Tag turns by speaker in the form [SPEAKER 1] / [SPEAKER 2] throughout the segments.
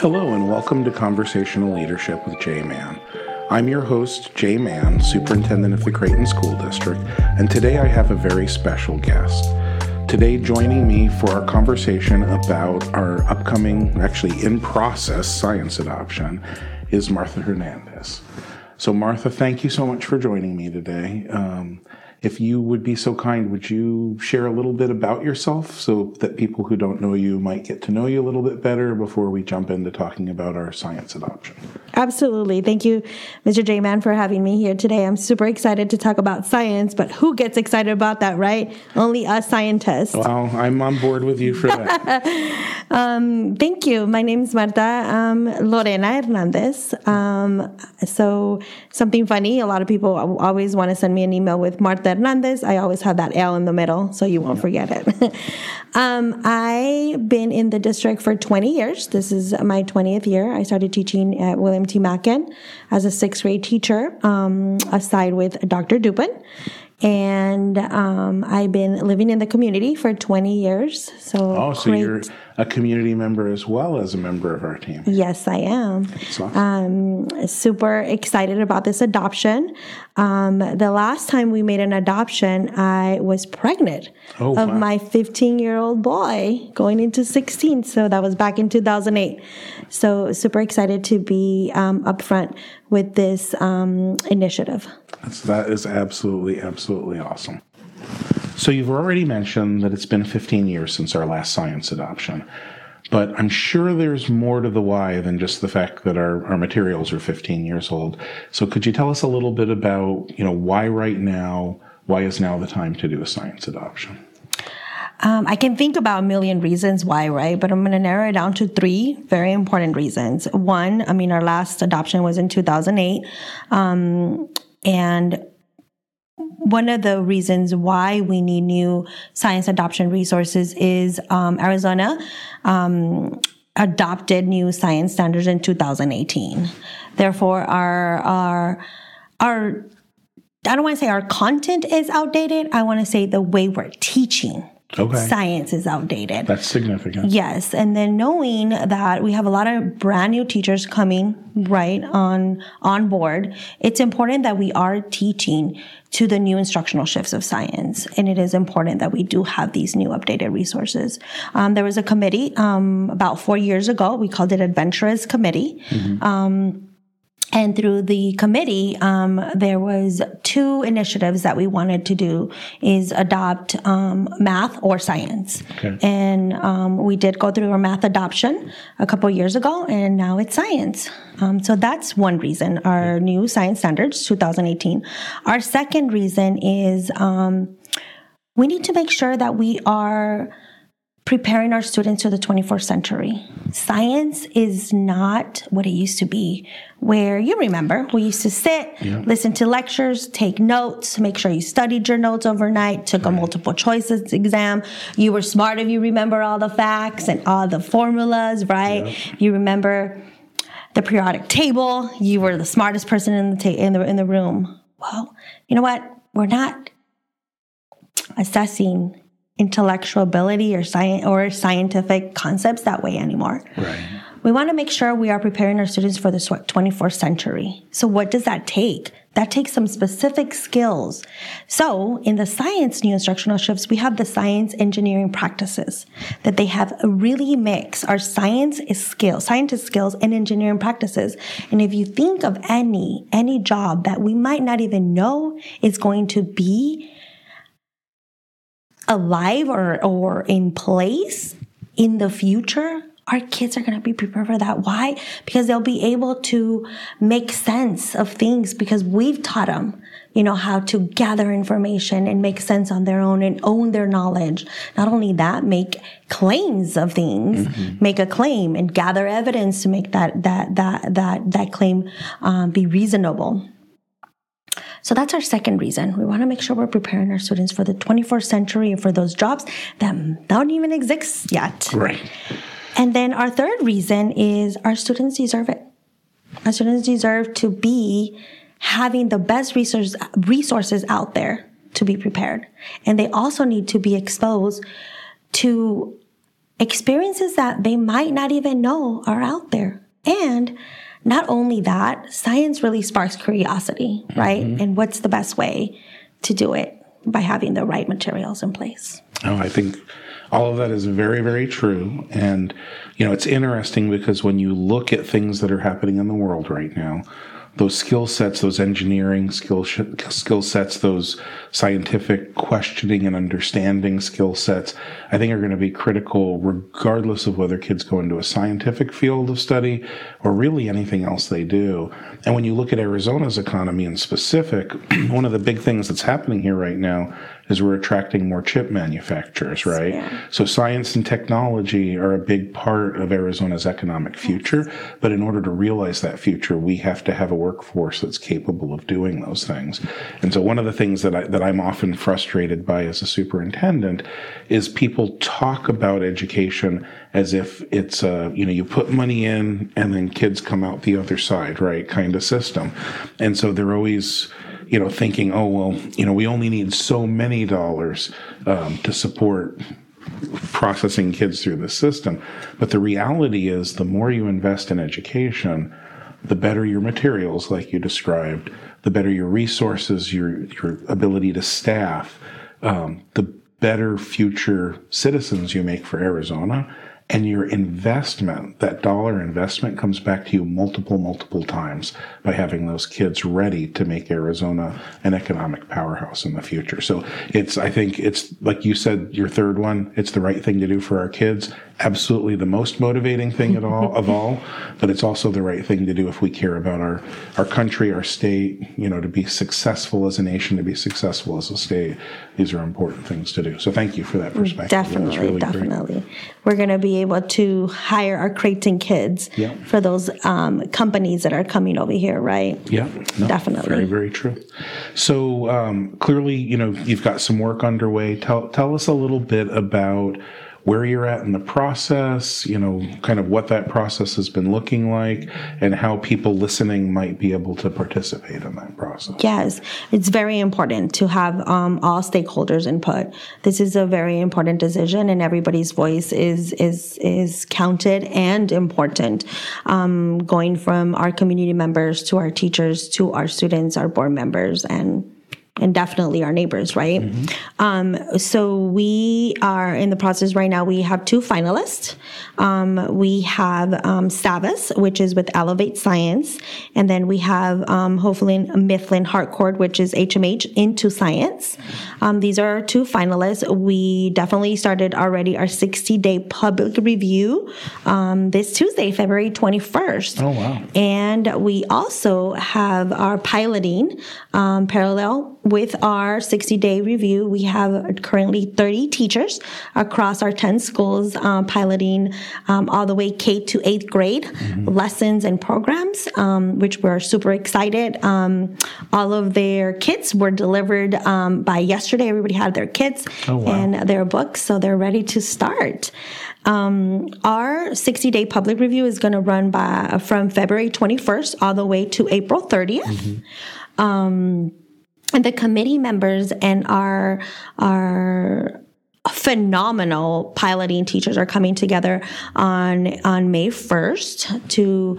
[SPEAKER 1] Hello, and welcome to Conversational Leadership with Jay Mann. I'm your host, Jay Mann, Superintendent of the Creighton School District, and today I have a very special guest. Today, joining me for our conversation about our upcoming, actually in process, science adoption is Martha Hernandez. So, Martha, thank you so much for joining me today. Um, if you would be so kind, would you share a little bit about yourself so that people who don't know you might get to know you a little bit better before we jump into talking about our science adoption?
[SPEAKER 2] Absolutely. Thank you, Mr. Jay Mann, for having me here today. I'm super excited to talk about science, but who gets excited about that, right? Only us scientists.
[SPEAKER 1] Well, I'm on board with you for that.
[SPEAKER 2] um, thank you. My name is Marta um, Lorena Hernandez. Um, so, something funny a lot of people always want to send me an email with Marta Hernandez. I always have that L in the middle, so you won't forget it. um, I've been in the district for 20 years. This is my 20th year. I started teaching at William T. Machan as a sixth grade teacher, um, aside with Dr. Dupin and um, I've been living in the community for 20 years. So,
[SPEAKER 1] oh, so great. you're a community member as well as a member of our team.
[SPEAKER 2] Yes, I am. Awesome. Um, super excited about this adoption. Um, the last time we made an adoption, I was pregnant oh, of wow. my 15 year old boy going into 16. So that was back in 2008. So super excited to be um, upfront with this um, initiative.
[SPEAKER 1] That's, that is absolutely, absolutely awesome. So you've already mentioned that it's been 15 years since our last science adoption. But I'm sure there's more to the why than just the fact that our, our materials are 15 years old. So could you tell us a little bit about, you know, why right now, why is now the time to do a science adoption?
[SPEAKER 2] Um, I can think about a million reasons why, right? But I'm going to narrow it down to three very important reasons. One, I mean, our last adoption was in 2008. Um, and one of the reasons why we need new science adoption resources is um, Arizona um, adopted new science standards in 2018. Therefore, our our our I don't want to say our content is outdated. I want to say the way we're teaching Okay. Science is outdated.
[SPEAKER 1] That's significant.
[SPEAKER 2] Yes. And then knowing that we have a lot of brand new teachers coming right on on board, it's important that we are teaching to the new instructional shifts of science. And it is important that we do have these new updated resources. Um, there was a committee um, about four years ago. We called it Adventurous Committee. Mm-hmm. Um, and through the committee um, there was two initiatives that we wanted to do is adopt um, math or science. Okay. and um, we did go through our math adoption a couple years ago and now it's science. Um, so that's one reason our new science standards 2018 our second reason is um, we need to make sure that we are preparing our students for the 21st century. Science is not what it used to be, where you remember we used to sit, yeah. listen to lectures, take notes, make sure you studied your notes overnight, took right. a multiple choices exam. You were smart if you remember all the facts and all the formulas, right? Yeah. You remember the periodic table. You were the smartest person in the ta- in the in the room. Well, you know what? We're not assessing intellectual ability or science or scientific concepts that way anymore. Right. We want to make sure we are preparing our students for the 24th century. So what does that take? That takes some specific skills. So in the science new instructional shifts, we have the science engineering practices that they have really mix our science is skills, scientist skills and engineering practices. And if you think of any, any job that we might not even know is going to be alive or, or in place in the future, our kids are going to be prepared for that. Why? Because they'll be able to make sense of things because we've taught them, you know, how to gather information and make sense on their own and own their knowledge. Not only that, make claims of things, mm-hmm. make a claim and gather evidence to make that, that, that, that, that claim um, be reasonable. So that's our second reason. We want to make sure we're preparing our students for the 21st century and for those jobs that don't even exist yet.
[SPEAKER 1] Right.
[SPEAKER 2] And then our third reason is our students deserve it. Our students deserve to be having the best resources, resources out there to be prepared. And they also need to be exposed to experiences that they might not even know are out there. And not only that, science really sparks curiosity, right? Mm-hmm. And what's the best way to do it by having the right materials in place?
[SPEAKER 1] Oh, I think all of that is very, very true. And, you know, it's interesting because when you look at things that are happening in the world right now, those skill sets, those engineering skill skill sets, those scientific questioning and understanding skill sets, I think are going to be critical regardless of whether kids go into a scientific field of study or really anything else they do. And when you look at Arizona's economy in specific, one of the big things that's happening here right now is we're attracting more chip manufacturers, right? Yeah. So science and technology are a big part of Arizona's economic future. But in order to realize that future, we have to have a workforce that's capable of doing those things. And so one of the things that I, that I'm often frustrated by as a superintendent is people talk about education as if it's a, you know, you put money in and then kids come out the other side, right? Kind of system. And so they're always, you know, thinking, oh, well, you know, we only need so many dollars um, to support processing kids through the system. But the reality is, the more you invest in education, the better your materials, like you described, the better your resources, your your ability to staff, um, the better future citizens you make for Arizona and your investment, that dollar investment comes back to you multiple, multiple times by having those kids ready to make Arizona an economic powerhouse in the future. So it's, I think it's like you said, your third one, it's the right thing to do for our kids absolutely the most motivating thing at all of all, but it's also the right thing to do if we care about our our country, our state. You know, to be successful as a nation, to be successful as a state. These are important things to do. So thank you for that perspective.
[SPEAKER 2] Definitely, really definitely. Great. We're going to be able to hire our Creighton kids yeah. for those um, companies that are coming over here, right?
[SPEAKER 1] Yeah,
[SPEAKER 2] no, definitely.
[SPEAKER 1] Very, very true. So um, clearly, you know, you've got some work underway. Tell tell us a little bit about where you're at in the process, you know, kind of what that process has been looking like, and how people listening might be able to participate in that process.
[SPEAKER 2] Yes, it's very important to have um, all stakeholders input. This is a very important decision, and everybody's voice is is is counted and important. Um, going from our community members to our teachers to our students, our board members, and and definitely our neighbors, right? Mm-hmm. Um, so we are in the process right now. We have two finalists. Um, we have um, Savvas, which is with Elevate Science, and then we have um, Houghton Mifflin Harcourt, which is HMH into Science. Um, these are our two finalists. We definitely started already our 60 day public review um, this Tuesday, February 21st.
[SPEAKER 1] Oh wow!
[SPEAKER 2] And we also have our piloting um, parallel with our 60 day review, we have currently 30 teachers across our 10 schools um, piloting um, all the way K to eighth grade mm-hmm. lessons and programs, um, which we're super excited. Um, all of their kits were delivered um, by yesterday. Everybody had their kits oh, wow. and their books, so they're ready to start. Um, our 60 day public review is going to run by from February 21st all the way to April 30th. Mm-hmm. Um, the committee members and our our phenomenal piloting teachers are coming together on on May 1st to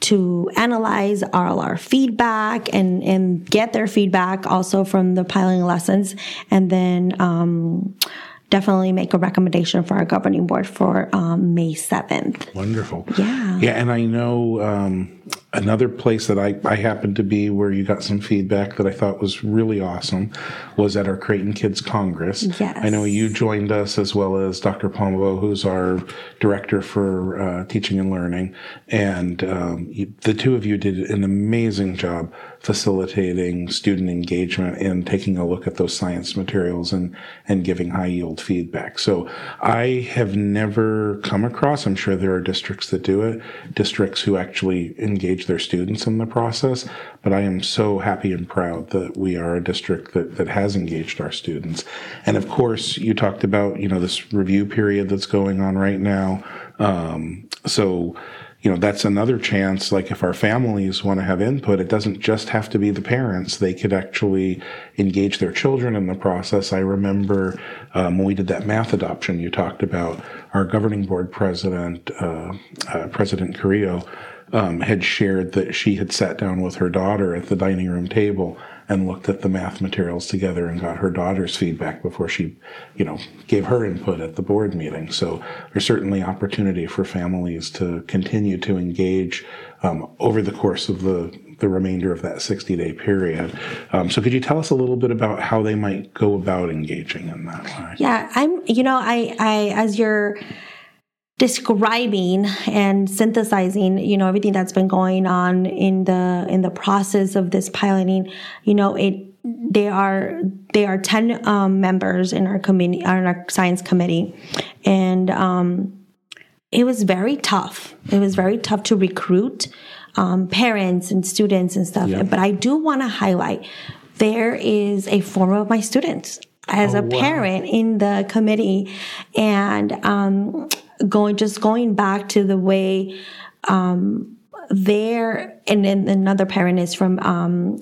[SPEAKER 2] to analyze all our feedback and and get their feedback also from the piloting lessons and then um, definitely make a recommendation for our governing board for um, May 7th.
[SPEAKER 1] Wonderful.
[SPEAKER 2] Yeah.
[SPEAKER 1] Yeah, and I know um, another place that I, I happened to be where you got some feedback that I thought was really awesome was at our Creighton Kids Congress.
[SPEAKER 2] Yes.
[SPEAKER 1] I know you joined us as well as Dr. Pombo, who's our director for uh, teaching and learning. And um, you, the two of you did an amazing job facilitating student engagement and taking a look at those science materials and, and giving high yield feedback. So I have never come across, I'm sure there are districts that do it, districts who actually engage engage their students in the process. But I am so happy and proud that we are a district that, that has engaged our students. And of course, you talked about, you know, this review period that's going on right now. Um, so, you know, that's another chance. Like if our families want to have input, it doesn't just have to be the parents. They could actually engage their children in the process. I remember um, when we did that math adoption you talked about, our governing board president, uh, uh, President Carrillo, um, had shared that she had sat down with her daughter at the dining room table and looked at the math materials together and got her daughter's feedback before she, you know, gave her input at the board meeting. So there's certainly opportunity for families to continue to engage um, over the course of the the remainder of that 60 day period. Um, so could you tell us a little bit about how they might go about engaging in that way?
[SPEAKER 2] Yeah, I'm. You know, I I as you're describing and synthesizing you know everything that's been going on in the in the process of this piloting. You know it there are there are 10 um, members in our committee on our science committee. And um, it was very tough. It was very tough to recruit um, parents and students and stuff. Yeah. but i do want to highlight there is a form of my students as oh, a parent wow. in the committee. And um, going just going back to the way um, there and then another parent is from um,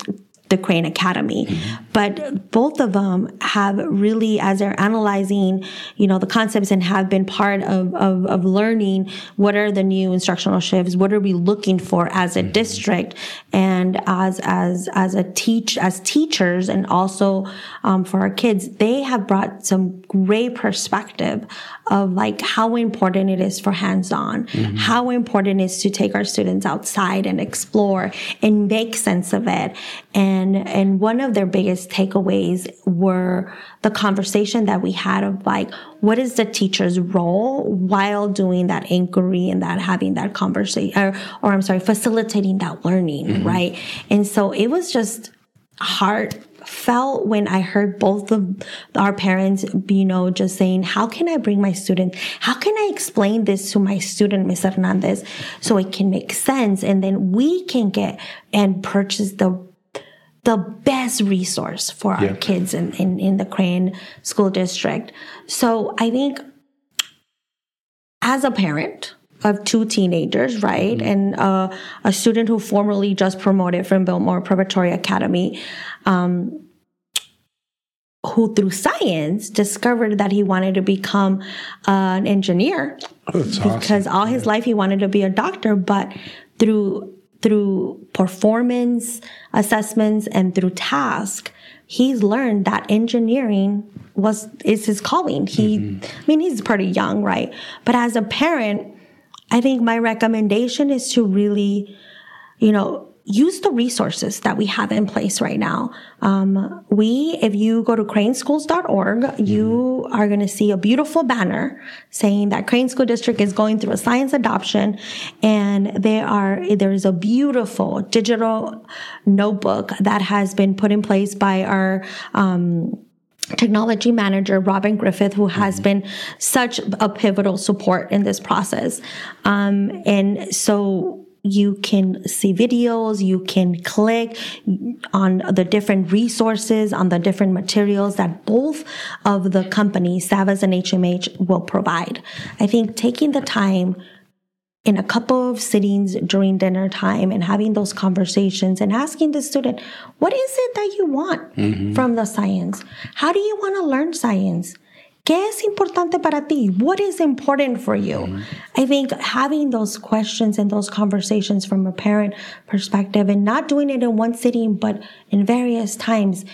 [SPEAKER 2] the Creighton Academy. Mm-hmm. But both of them have really, as they're analyzing, you know, the concepts and have been part of, of, of learning what are the new instructional shifts, what are we looking for as a mm-hmm. district and as, as, as a teach, as teachers and also um, for our kids, they have brought some great perspective of like how important it is for hands-on, mm-hmm. how important it is to take our students outside and explore and make sense of it. And, and one of their biggest takeaways were the conversation that we had of like, what is the teacher's role while doing that inquiry and that having that conversation, or, or I'm sorry, facilitating that learning, mm-hmm. right? And so it was just hard felt when I heard both of our parents, you know, just saying, how can I bring my student? How can I explain this to my student, Ms. Hernandez, so it can make sense? And then we can get and purchase the the best resource for our kids in, in, in the Creighton School District. So I think as a parent, of two teenagers, right? Mm-hmm. And uh, a student who formerly just promoted from Biltmore Preparatory Academy, um, who through science discovered that he wanted to become uh, an engineer
[SPEAKER 1] oh,
[SPEAKER 2] because
[SPEAKER 1] awesome.
[SPEAKER 2] all his life he wanted to be a doctor, but through through performance assessments and through task, he's learned that engineering was is his calling. He, mm-hmm. I mean, he's pretty young, right? But as a parent, I think my recommendation is to really, you know, use the resources that we have in place right now. Um, we, if you go to creightonschools.org, you are going to see a beautiful banner saying that Creighton School District is going through a science adoption and there are, there is a beautiful digital notebook that has been put in place by our, um, technology manager Robin Griffith, who has mm-hmm. been such a pivotal support in this process. Um, and so you can see videos, you can click on the different resources, on the different materials that both of the companies, Savvas and HMH, will provide. I think taking the time in a couple of sittings during dinner time and having those conversations and asking the student, what is it that you want mm-hmm. from the science? How do you want to learn science? ¿Qué es importante para ti? What is important for you? Mm-hmm. I think having those questions and those conversations from a parent perspective and not doing it in one sitting, but in various times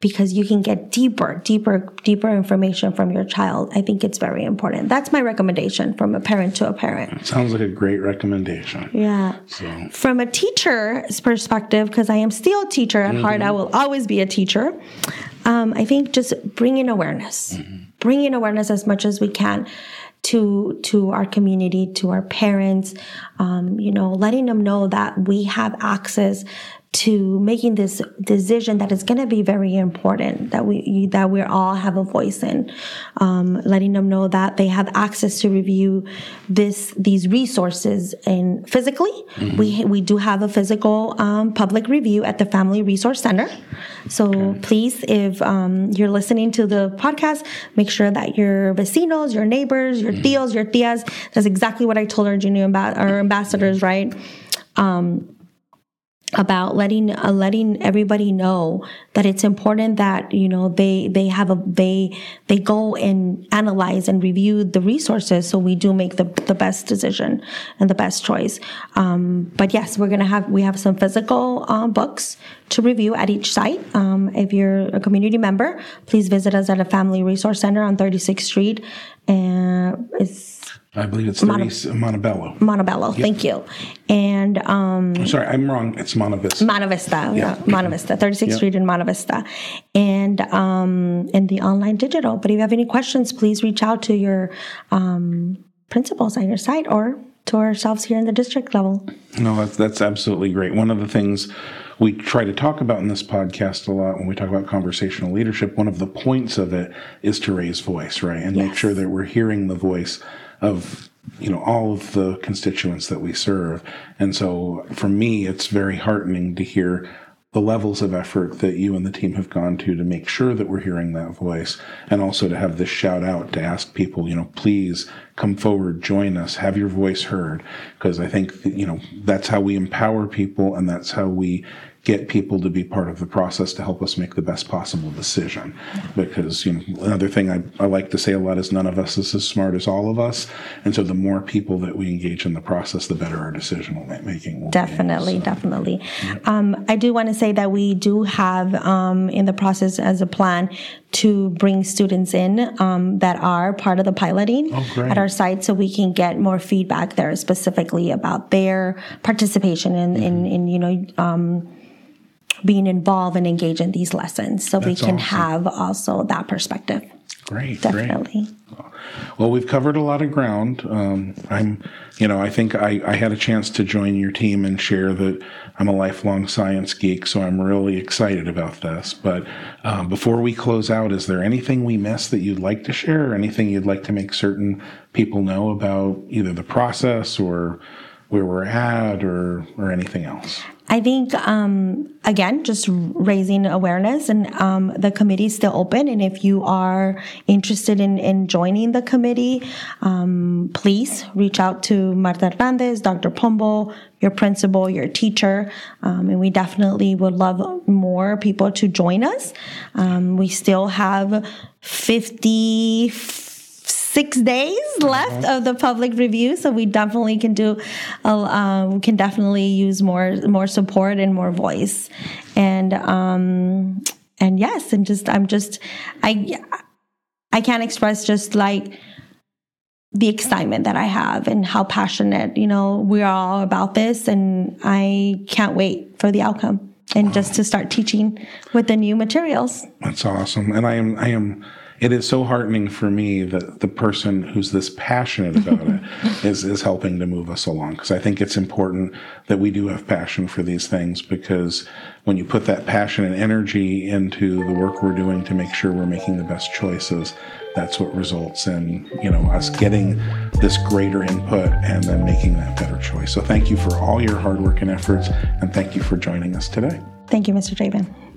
[SPEAKER 2] because you can get deeper, deeper, deeper information from your child. I think it's very important. That's my recommendation from a parent to a parent.
[SPEAKER 1] sounds like a great recommendation.
[SPEAKER 2] Yeah. So. From a teacher's perspective, because I am still a teacher at mm-hmm. heart, I will always be a teacher. Um, I think just bringing awareness, mm-hmm. bringing awareness as much as we can to to our community to our parents um, you know letting them know that we have access to making this decision that is going to be very important that we that we all have a voice in um, letting them know that they have access to review this these resources and physically mm-hmm. we we do have a physical um, public review at the family resource center so okay. please if um, you're listening to the podcast make sure that your vecinos your neighbors your mm-hmm. tios your tias that's exactly what i told our junior amb- our ambassadors right um, about letting uh, letting everybody know that it's important that you know they they have a they they go and analyze and review the resources so we do make the the best decision and the best choice. Um, but yes we're gonna have we have some physical uh, books to review at each site. Um, if you're a community member please visit us at a family resource center on 36th street and it's
[SPEAKER 1] I believe it's 30, Montebello.
[SPEAKER 2] Montebello, yep. thank you. And um,
[SPEAKER 1] I'm sorry, I'm wrong. It's Monte Vista.
[SPEAKER 2] Monte Vista, yeah, Monte Vista, 36th yep. Street in Monte Vista, and um, in the online digital. But if you have any questions, please reach out to your um, principals on your site or to ourselves here in the district level.
[SPEAKER 1] No, that's, that's absolutely great. One of the things we try to talk about in this podcast a lot when we talk about conversational leadership, one of the points of it is to raise voice, right? And yes. make sure that we're hearing the voice of you know all of the constituents that we serve and so for me it's very heartening to hear the levels of effort that you and the team have gone to to make sure that we're hearing that voice and also to have this shout out to ask people you know please come forward join us have your voice heard because i think you know that's how we empower people and that's how we get people to be part of the process to help us make the best possible decision. Because you know, another thing I, I like to say a lot is none of us is as smart as all of us, and so the more people that we engage in the process, the better our decision making will
[SPEAKER 2] definitely, be. So, definitely. Yeah. Um, I do want to say that we do have um, in the process as a plan to bring students in um, that are part of the piloting oh, at our site so we can get more feedback there specifically about their participation in, mm-hmm. in, in, you know, um, being involved and engaged in these lessons so That's we can awesome. have also that perspective.
[SPEAKER 1] Great,
[SPEAKER 2] definitely.
[SPEAKER 1] Great. Well, we've covered a lot of ground. Um, I'm, you know, I think I, I had a chance to join your team and share that I'm a lifelong science geek, so I'm really excited about this. But um, before we close out, is there anything we missed that you'd like to share, or anything you'd like to make certain people know about either the process or where we're at, or or anything else?
[SPEAKER 2] I think, um, again, just raising awareness and um, the committee is still open. And if you are interested in, in joining the committee, um, please reach out to Marta Hernandez, Dr. Pombo, your principal, your teacher. Um, and we definitely would love more people to join us. Um, we still have 50 six days left of the public review, so we definitely can do. Uh, we can definitely use more more support and more voice, and um, and yes, and just I'm just I I can't express just like the excitement that I have and how passionate you know we're all about this, and I can't wait for the outcome and just to start teaching with the new materials.
[SPEAKER 1] That's awesome, and I am I am it is so heartening for me that the person who's this passionate about it is is helping to move us along. Because I think it's important that we do have passion for these things because when you put that passion and energy into the work we're doing to make sure we're making the best choices that's what results in you know us getting this greater input and then making that better choice. So thank you for all your hard work and efforts and thank you for joining us today.
[SPEAKER 2] Thank you mr Draven.